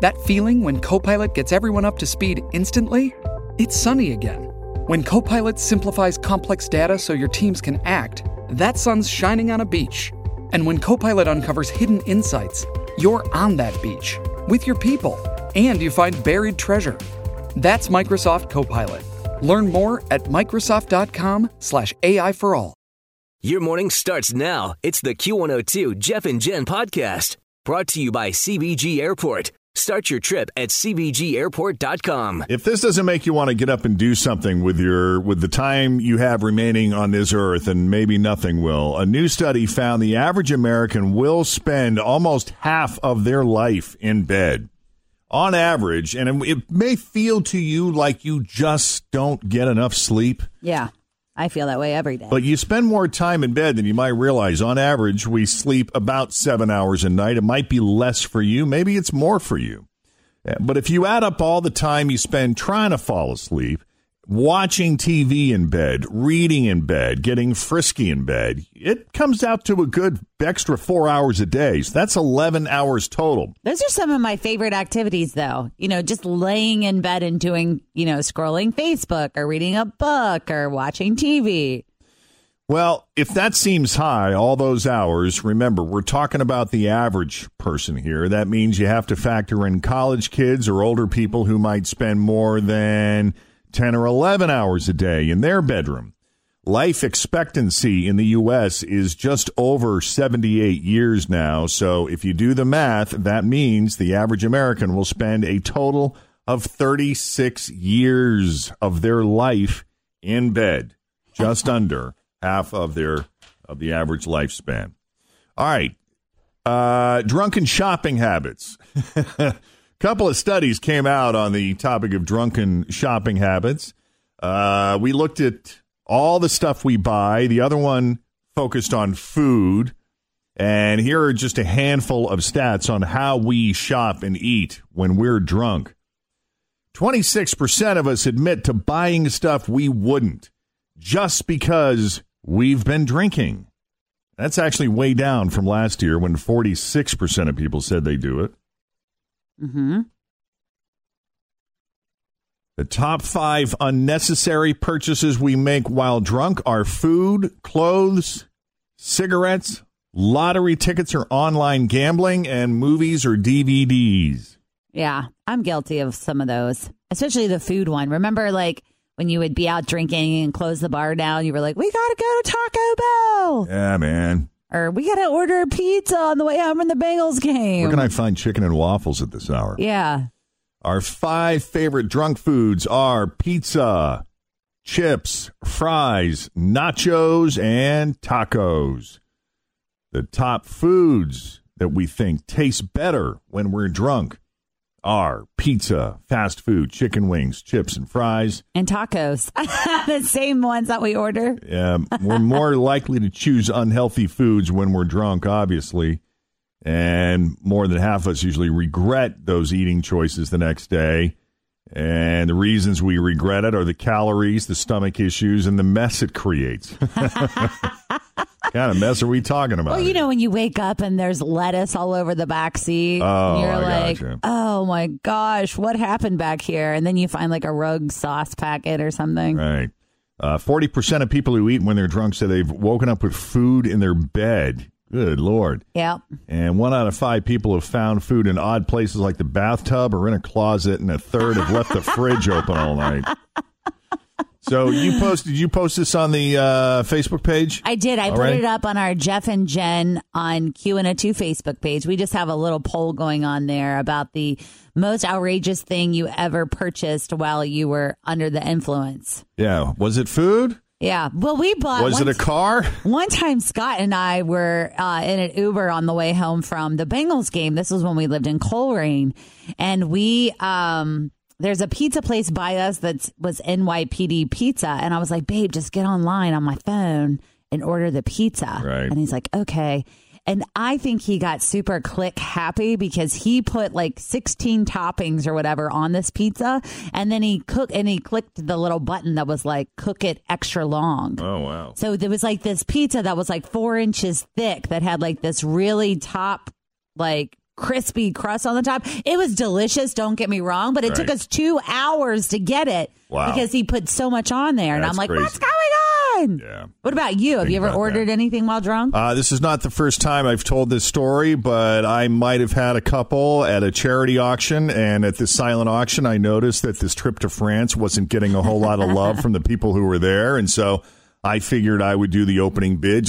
That feeling when Copilot gets everyone up to speed instantly? It's sunny again. When Copilot simplifies complex data so your teams can act, that sun's shining on a beach. And when Copilot uncovers hidden insights, you're on that beach with your people and you find buried treasure. That's Microsoft Copilot. Learn more at Microsoft.com/slash AI for all. Your morning starts now. It's the Q102 Jeff and Jen podcast brought to you by CVG Airport. Start your trip at CVGAirport.com. If this doesn't make you want to get up and do something with your with the time you have remaining on this earth, and maybe nothing will, a new study found the average American will spend almost half of their life in bed. On average, and it may feel to you like you just don't get enough sleep. Yeah. I feel that way every day. But you spend more time in bed than you might realize. On average, we sleep about seven hours a night. It might be less for you. Maybe it's more for you. Uh, but if you add up all the time you spend trying to fall asleep, watching TV in bed, reading in bed, getting frisky in bed, it comes out to a good extra four hours a day. So that's 11 hours total. Those are some of my favorite activities, though. You know, just laying in bed and doing, you know, scrolling Facebook or reading a book or watching TV. Well, if that seems high, all those hours, remember, we're talking about the average person here. That means you have to factor in college kids or older people who might spend more than 10 or 11 hours a day in their bedroom. Life expectancy in the U.S. is just over 78 years now. So if you do the math, that means the average American will spend a total of 36 years of their life in bed, just under half of their of the average lifespan. All right. Uh, drunken shopping habits. couple of studies came out on the topic of drunken shopping habits. Uh, we looked at all the stuff we buy. The other one focused on food. And here are just a handful of stats on how we shop and eat when we're drunk. 26% of us admit to buying stuff we wouldn't just because we've been drinking. That's actually way down from last year when 46% of people said they do it. Mm-hmm. The top five unnecessary purchases we make while drunk are food, clothes, cigarettes, lottery tickets or online gambling, and movies or DVDs. Yeah, I'm guilty of some of those, especially the food one. Remember, like, when you would be out drinking and close the bar down, you were like, we got to go to Taco Bell. Yeah, man. Or we got to order pizza on the way home from the Bengals game. Where can I find chicken and waffles at this hour? Yeah. Our five favorite drunk foods are pizza, chips, fries, nachos, and tacos. The top foods that we think taste better when we're drunk are pizza, fast food, chicken wings, chips, and fries. And tacos. the same ones that we order. Yeah, we're more likely to choose unhealthy foods when we're drunk, obviously. And more than half of us usually regret those eating choices the next day. And the reasons we regret it are the calories, the stomach issues, and the mess it creates. kind of mess are we talking about? Well, you know, when you wake up and there's lettuce all over the back seat, Oh, you're I like, gotcha. oh my gosh, what happened back here? And then you find like a rogue sauce packet or something. Right. Uh, 40% of people who eat when they're drunk say they've woken up with food in their bed. Good Lord. Yep. And one out of five people have found food in odd places like the bathtub or in a closet, and a third have left the fridge open all night. So you posted you post this on the uh, Facebook page? I did. I All put right. it up on our Jeff and Jen on Q102 Facebook page. We just have a little poll going on there about the most outrageous thing you ever purchased while you were under the influence. Yeah. Was it food? Yeah. Well, we bought. Was it a car? One time, Scott and I were uh, in an Uber on the way home from the Bengals game. This was when we lived in Colerain, and we um, there's a pizza place by us that was NYPD pizza. And I was like, babe, just get online on my phone and order the pizza. Right. And he's like, okay. And I think he got super click happy because he put like 16 toppings or whatever on this pizza. And then he cooked and he clicked the little button that was like, cook it extra long. Oh, wow. So there was like this pizza that was like four inches thick that had like this really top, like crispy crust on the top. It was delicious. Don't get me wrong, but it took us two hours to get it Wow. because he put so much on there. and I'm like, crazy. what's going on? Yeah. What about you? Have Think you ever ordered that. anything while drunk? Uh, this is not the first time I've told this story, but I might have had a couple at a charity auction. And at this silent auction, I noticed that this trip to France wasn't getting a whole lot of love from the people who were there. And so I figured I would do the opening bid.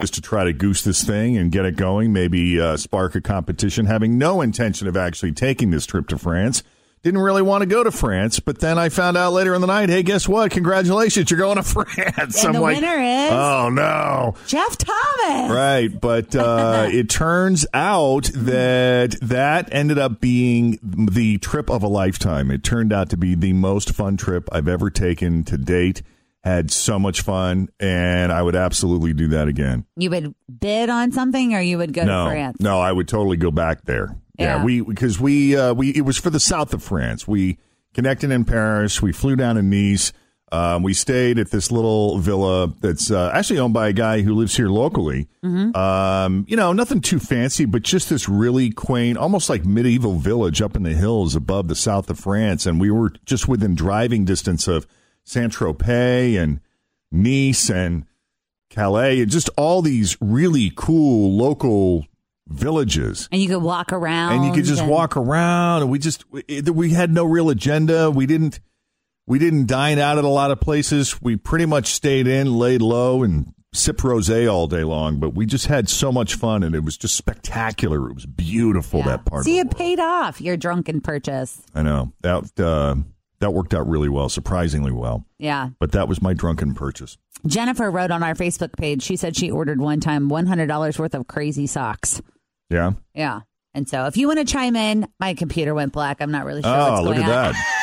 Just to try to goose this thing and get it going, maybe uh, spark a competition, having no intention of actually taking this trip to France. Didn't really want to go to France, but then I found out later in the night, hey, guess what? Congratulations, you're going to France. And I'm the like, winner is- oh no. Jeff Thomas. Right, but uh, it turns out that that ended up being the trip of a lifetime. It turned out to be the most fun trip I've ever taken to date. Had so much fun, and I would absolutely do that again. You would bid on something or you would go no, to France? no, I would totally go back there. Yeah, Yeah. we because we uh, we it was for the south of France. We connected in Paris. We flew down to Nice. Um, we stayed at this little villa that's uh, actually owned by a guy who lives here locally. Um, you know, nothing too fancy, but just this really quaint, almost like medieval village up in the hills above the south of France. And we were just within driving distance of Saint Tropez and Nice and Calais, and just all these really cool local villages. And you could walk around. And you could just and- walk around, and we just we, had no real agenda. We didn't we didn't dine out at a lot of places. We pretty much stayed in, laid low, and sipped rosé all day long. But we just had so much fun, and it was just spectacular. It was beautiful Yeah. that part. See, of it world. paid off your drunken purchase. I know that uh, that worked out really well, surprisingly well. Yeah. But that was my drunken purchase. Jennifer wrote on our Facebook page, she said she ordered one time $100 worth of crazy socks. Yeah. Yeah. And so if you want to chime in, my computer went black. I'm not really sure Oh, what's look going at on.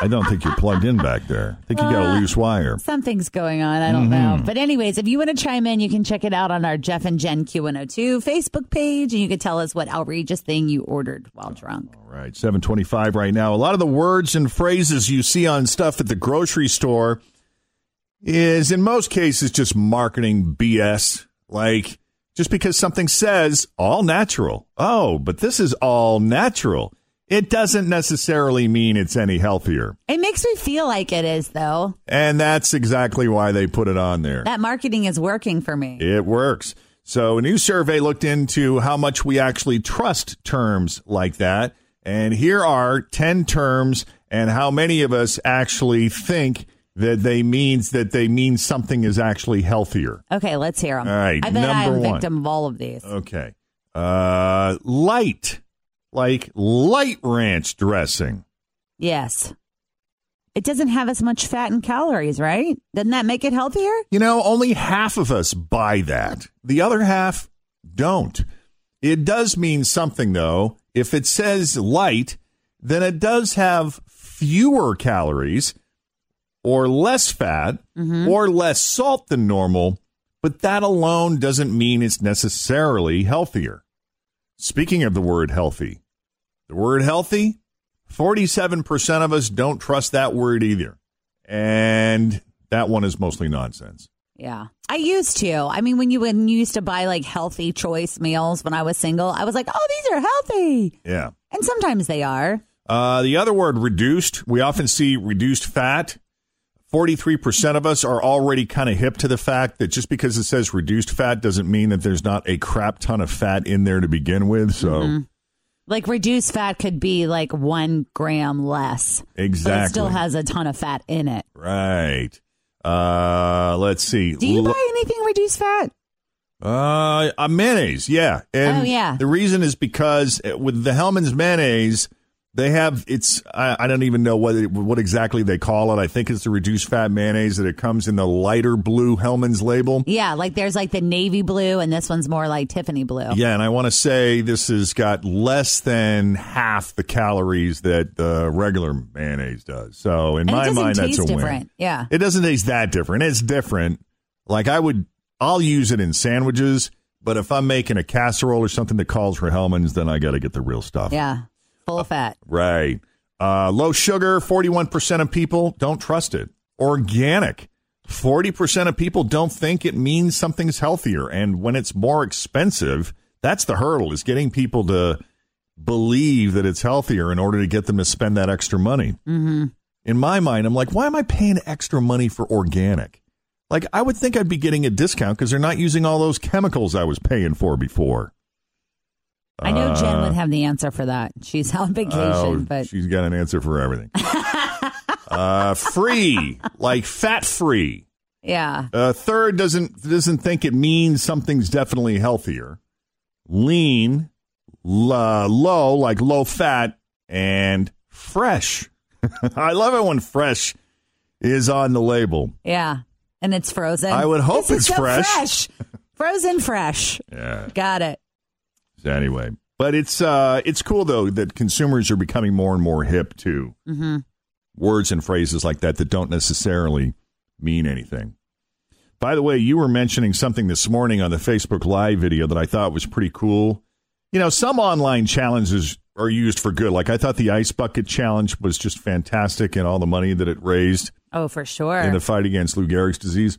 I don't think you're plugged in back there. I think you got a loose wire. Something's going on. I don't Mm-hmm. know. But, anyways, if you want to chime in, you can check it out on our Jeff and Jen Q102 Facebook page, and you can tell us what outrageous thing you ordered while drunk. All right, 725 right now. A lot of the words and phrases you see on stuff at the grocery store is in most cases just marketing BS. Like just because something says all natural. Oh, but this is all natural. It doesn't necessarily mean it's any healthier. It makes me feel like it is, though. And that's exactly why they put it on there. That marketing is working for me. It works. So, a new survey looked into how much we actually trust terms like that. And here are 10 terms and how many of us actually think that they means that they mean something is actually healthier. Okay, let's hear them. All right, I bet I'm number a one. victim of all of these. Okay. Uh light. Like light ranch dressing. Yes. It doesn't have as much fat and calories, right? Doesn't that make it healthier? You know, only half of us buy that. The other half don't. It does mean something, though. If it says light, then it does have fewer calories or less fat mm-hmm. or less salt than normal, but that alone doesn't mean it's necessarily healthier. Speaking of the word healthy, the word healthy, 47% of us don't trust that word either. And that one is mostly nonsense. Yeah. I used to. I mean, when you when you used to buy like healthy choice meals when I was single, I was like, "Oh, these are healthy." Yeah. And sometimes they are. Uh, the other word, reduced, we often see reduced fat. 43% of us are already kind of hip to the fact that just because it says reduced fat doesn't mean that there's not a crap ton of fat in there to begin with. So, Mm-hmm. Like reduced fat could be like one gram less. Exactly. it still has a ton of fat in it. right. Uh, let's see. Do you Lo- buy anything reduced fat? Uh, uh, mayonnaise, yeah. And Oh, yeah. The reason is because uh, with the Hellmann's mayonnaise, they have it's. I, I don't even know what it, what exactly they call it. I think it's the reduced fat mayonnaise that it comes in the lighter blue Hellmann's label. Yeah, like there's like the navy blue, and this one's more like Tiffany blue. Yeah, and I want to say this has got less than half the calories that the regular mayonnaise does. So in And my mind, that's a win. Yeah. It doesn't taste that different. It's different. Like I would, I'll use it in sandwiches, but if I'm making a casserole or something that calls for Hellmann's, then I got to get the real stuff. Yeah, full fat. Right. Uh, low sugar, 41% of people don't trust it. Organic, 40% of people don't think it means something's healthier. And when it's more expensive, that's the hurdle is getting people to believe that it's healthier in order to get them to spend that extra money. Mm-hmm. In my mind, I'm like, why am I paying extra money for organic? Like, I would think I'd be getting a discount because they're not using all those chemicals I was paying for before. I know Jen Uh, would have the answer for that. She's on vacation, Oh, but she's got an answer for everything. uh, free, like fat free. yeah, Uh, third doesn't doesn't think it means something's definitely healthier. Lean, l- uh, low, like low fat, and fresh. I love it when fresh is on the label. yeah, and it's frozen. I would hope This is it's so fresh. frozen fresh. Yeah. Got it. Anyway, but it's uh, it's cool though that consumers are becoming more and more hip to Mm-hmm. words and phrases like that that don't necessarily mean anything. By the way, you were mentioning something this morning on the Facebook Live video that I thought was pretty cool. You know, some online challenges are used for good. Like I thought the ice bucket challenge was just fantastic and all the money that it raised Oh, for sure. in the fight against Lou Gehrig's disease.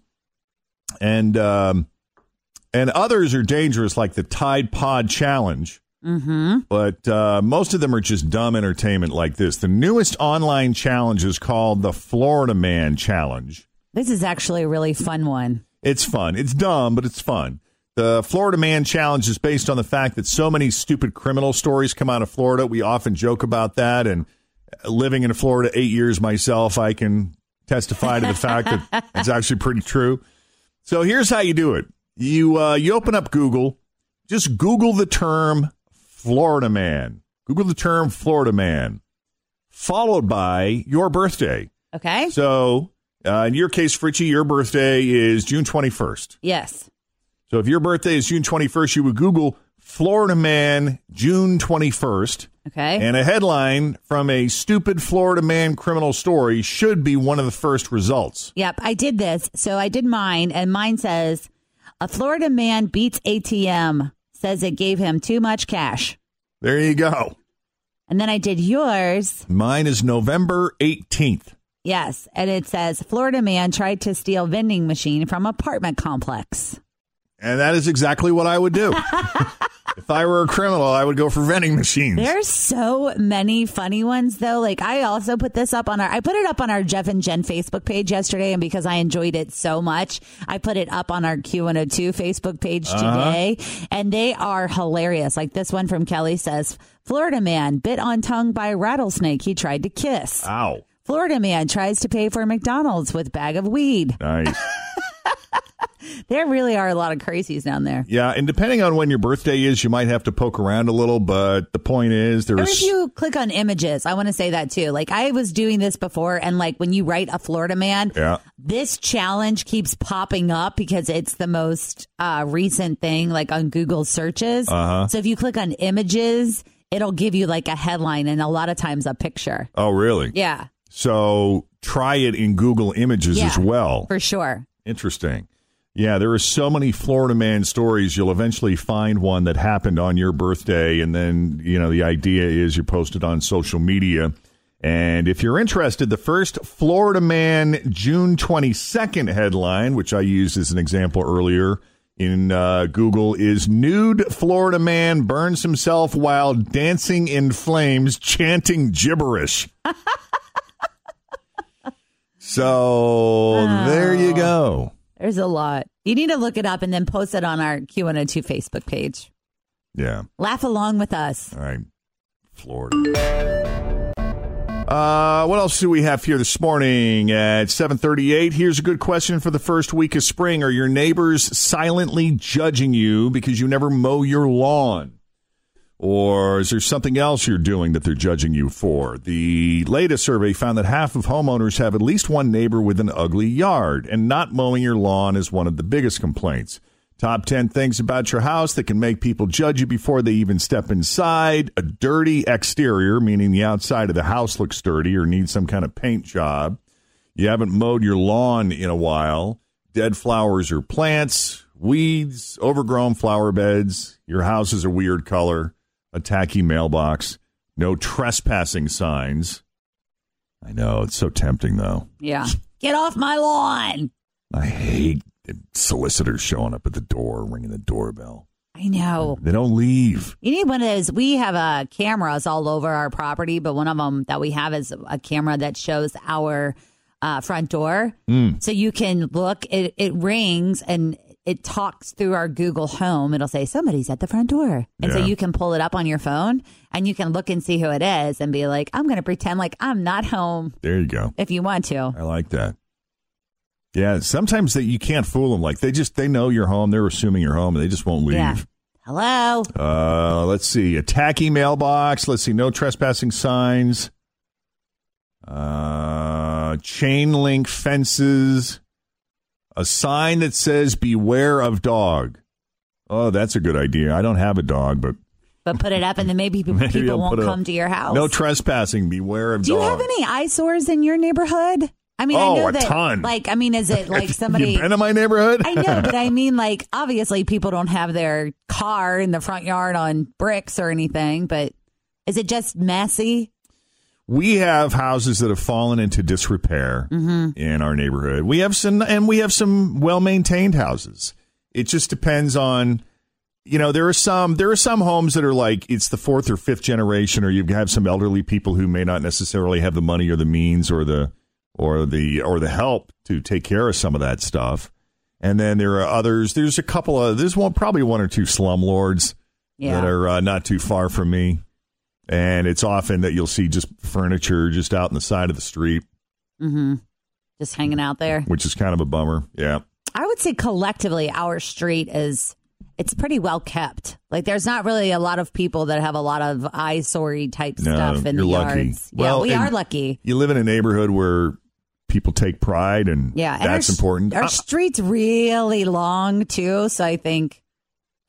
And um, and others are dangerous, like the Tide Pod Challenge. mm-hmm. But uh, most of them are just dumb entertainment like this. The newest online challenge is called the Florida Man Challenge. This is actually a really fun one. It's fun. It's dumb, but it's fun. The Florida Man Challenge is based on the fact that so many stupid criminal stories come out of Florida. We often joke about that. And living in Florida eight years myself, I can testify to the fact that it's actually pretty true. So here's how you do it you, uh, you open up Google, just Google the term Florida Man. Google the term Florida Man, followed by your birthday. Okay. So, uh, in your case, Fritchie, your birthday is June 21st. Yes. So, if your birthday is June 21st, you would Google Florida man June 21st. Okay. And a headline from a stupid Florida man criminal story should be one of the first results. Yep, I did this. So I did mine, and mine says a Florida man beats ATM, says it gave him too much cash. There you go. And then I did yours. Mine is November 18th. Yes. And it says Florida man tried to steal vending machine from apartment complex. And that is exactly what I would do. if I were a criminal, I would go for vending machines. There's so many funny ones though. Like I also put this up on our I put it up on our Jeff and Jen Facebook page yesterday and because I enjoyed it so much, I put it up on our Q102 Facebook page uh-huh. today and they are hilarious. Like this one from Kelly says, Florida man bit on tongue by rattlesnake he tried to kiss. Ow. Florida man tries to pay for McDonald's with bag of weed. Nice. There really are a lot of crazies down there. yeah, and depending on when your birthday is, you might have to poke around a little, but the point is there's. Or if you click on images, I want to say that too. Like I was doing this before, and like when you write a Florida man, Yeah. this challenge keeps popping up because it's the most uh, recent thing, like on Google searches. Uh-huh. So if you click on images, it'll give you like a headline and a lot of times a picture. Oh, really? Yeah, So try it in Google Images Yeah. as well. for sure. Interesting. Yeah, there are so many Florida man stories. You'll eventually find one that happened on your birthday, and then you know the idea is you post it on social media. And if you're interested, the first Florida man June 22nd headline, which I used as an example earlier, in uh, Google is nude Florida man burns himself while dancing in flames, chanting gibberish. so there you go. There's a lot. You need to look it up and then post it on our Q102 Facebook page. Yeah. Laugh along with us. All right. Florida. Uh, what else do we have here this morning at 738? Here's a good question for the first week of spring. Are your neighbors silently judging you because you never mow your lawn? Or is there something else you're doing that they're judging you for? The latest survey found that half of homeowners have at least one neighbor with an ugly yard, and not mowing your lawn is one of the biggest complaints. Top 10 things about your house that can make people judge you before they even step inside. A dirty exterior, meaning the outside of the house looks dirty or needs some kind of paint job. You haven't mowed your lawn in a while. Dead flowers or plants, weeds, overgrown flower beds. Your house is a weird color. A tacky mailbox. No trespassing signs. I know, it's so tempting though. Yeah. Get off my lawn. I hate solicitors showing up at the door, ringing the doorbell. I know. They don't leave. You need one of those. We have uh, cameras all over our property, but one of them that we have is a camera that shows our uh, front door. Mm. So you can look, it, it rings and it talks through our Google Home. It'll say, somebody's at the front door. And so you can pull it up on your phone and you can look and see who it is and be like, I'm going to pretend like I'm not home There you go. if you want to. I like that. Yeah, sometimes that you can't fool them. Like they just they know you're home. They're assuming you're home, and they just won't leave. Yeah. Hello. Uh, let's see. A tacky mailbox. Let's see. No trespassing signs. Uh, chain link fences. A sign that says "Beware of dog." Oh, that's a good idea. I don't have a dog, but But put it up and then maybe people, maybe people won't come up. to your house. No trespassing. Beware of Do you have any eyesores in your neighborhood? I mean, Oh, I know a that. ton. Like, I mean, is it like somebody? You been in my neighborhood? I know, but I mean, like, obviously, people don't have their car in the front yard on bricks or anything. But is it just messy? We have houses that have fallen into disrepair Mm-hmm. in our neighborhood. We have some, and we have some well maintained houses. It just depends on, you know, there are some there are some homes that are like it's the fourth or fifth generation, or you have some elderly people who may not necessarily have the money or the means or the or the or the help to take care of some of that stuff. And then there are others. There's a couple of there's one probably one or two slumlords Yeah. that are uh, not too far from me. And it's often that you'll see just furniture just out in the side of the street, Mm-hmm. Just hanging out there. which is kind of a bummer. Yeah. I would say collectively, our street is it's pretty well kept. Like, there's not really a lot of people that have a lot of eyesore type No, stuff in the lucky. yards. Well, yeah, we are lucky. You live in a neighborhood where people take pride, and Yeah, and that's our, important. Our Uh, street's really long too, so I think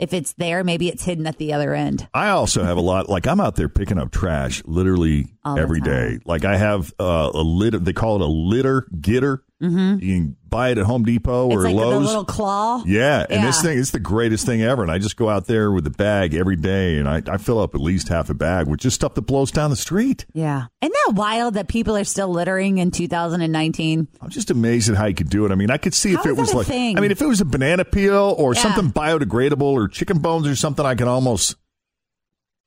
if it's there, maybe it's hidden at the other end. I also have a lot. Like I'm out there picking up trash literally every day. Like I have uh, a litter. They call it a litter getter. Mm-hmm. You can buy it at Home Depot It's or like Lowe's. little claw. Yeah, and this thing it's the greatest thing ever. And I just go out there with a bag every day, and I, I fill up at least half a bag with just stuff that blows down the street. Yeah. Isn't that wild that people are still littering in 2019? I'm just amazed at how you could do it. I mean, I could see if How it is that was like, thing? I mean, if it was a banana peel or Yeah. something biodegradable or chicken bones or something, I can almost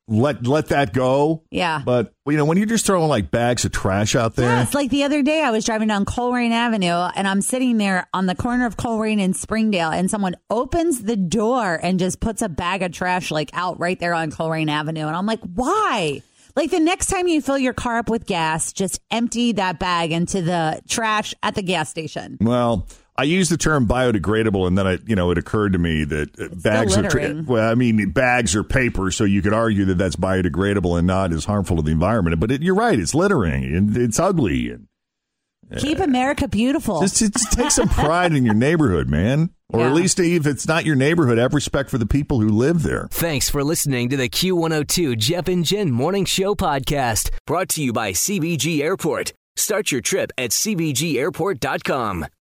let let that go. Yeah. But you know, when you're just throwing like bags of trash out there, Yes, like the other day I was driving down Colerain Avenue and I'm sitting there on the corner of Colerain and Springdale and someone opens the door and just puts a bag of trash like out right there on Colerain Avenue and I'm like, "Why?" Like the next time you fill your car up with gas, just empty that bag into the trash at the gas station. Well, I use the term biodegradable, and then I, you know, it occurred to me that uh, bags are. littering. well, I mean, bags are paper, so you could argue that that's biodegradable and not as harmful to the environment. But it, you're right; it's littering and it's ugly. And Keep America beautiful. just, just take some pride in your neighborhood, man. Or at least if it's not your neighborhood, have respect for the people who live there. Thanks for listening to the Q102 Jeff and Jen Morning Show podcast, brought to you by CVG Airport. Start your trip at CVGAirport.com.